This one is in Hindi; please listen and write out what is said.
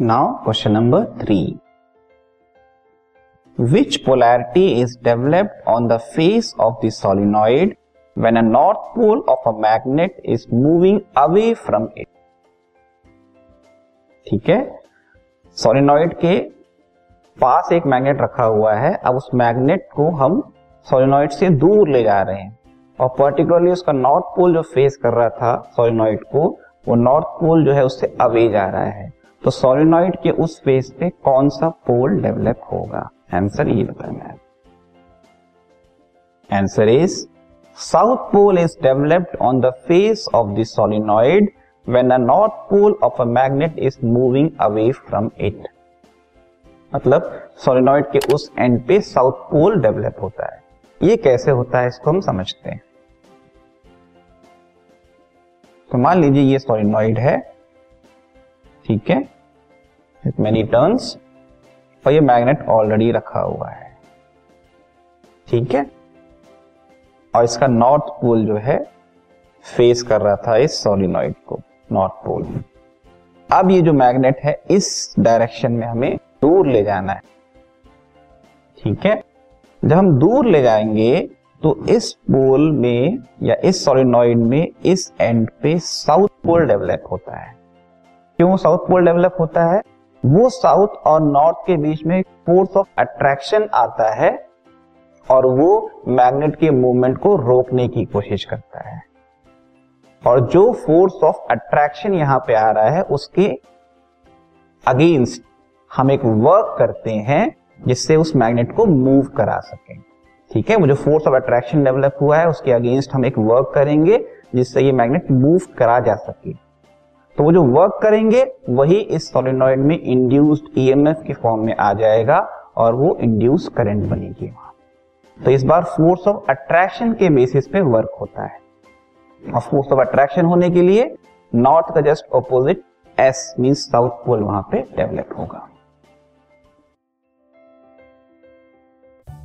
Now question number three which polarity is developed on the face of the solenoid when a north pole of a magnet is moving away from it ठीक है? सोलिनॉइड के पास एक मैग्नेट रखा हुआ है। अब उस मैग्नेट को हम सोलिनॉइड से दूर ले जा रहे हैं। और पर्टिकुलरली उसका नॉर्थ पोल जो फेस कर रहा था सोलिनॉइड को, वो नॉर्थ पोल जो है उससे अवे जा रहा है। तो सोलिनॉइड के उस फेस पे कौन सा पोल डेवलप होगा? आंसर ये बताना है answer is south pole is developed on the face of the solenoid when a north pole of a magnet is moving away from it मतलब सोलिनॉइड के उस एंड पे साउथ पोल डेवलप होता है। ये कैसे होता है, इसको हम समझते हैं। तो मान लीजिए ये सोलिनॉइड है। ठीक है? मेनी टर्न्स और ये मैग्नेट ऑलरेडी रखा हुआ है। ठीक है? और इसका नॉर्थ पोल जो है फेस कर रहा था इस सोलिनॉइड को नॉर्थ पोल अब ये जो मैग्नेट है, इस डायरेक्शन में हमें दूर ले जाना है। ठीक है? जब हम दूर ले जाएँगे तो इस पोल में या इस सोलिनॉइड में इस एंड पे साउथ पोल डेवलप होता है। क्यों साउथ पोल डेवलप होता है? वो साउथ और नॉर्थ के बीच में फोर्स ऑफ़ अट्रैक्शन आता है और वो मैग्नेट के मूवमेंट को रोकने की कोशिश करता है। और जो फोर्स ऑफ़ अट्रैक्शन यहाँ पे आ रहा है, उसके अगेंस्ट हम एक वर्क करते हैं जिससे उस मैग्नेट को मूव करा सके। ठीक है? वो जो फोर्स ऑफ़ अट्रैक्शन डेवलप हुआ है, उसके अगेंस्ट हम एक वर्क करेंगे जिससे ये मैग्नेट मूव करा जा सके। तो वो जो वर्क करेंगे, वही इस सोलिनॉइड में इंड्यूस्ड ईएमएफ के फॉर्म में आ जाएगा और वो इंड्यूस करंट बनेगी वहाँ। तो इस बार फोर्स ऑफ़ अट्रैक्शन के बेसिस पे वर्क होता है। और फोर्स ऑफ़ अट्रैक्शन होने के लिए नॉर्थ का just opposite S mean south pole वहाँ पे डेवलप होगा।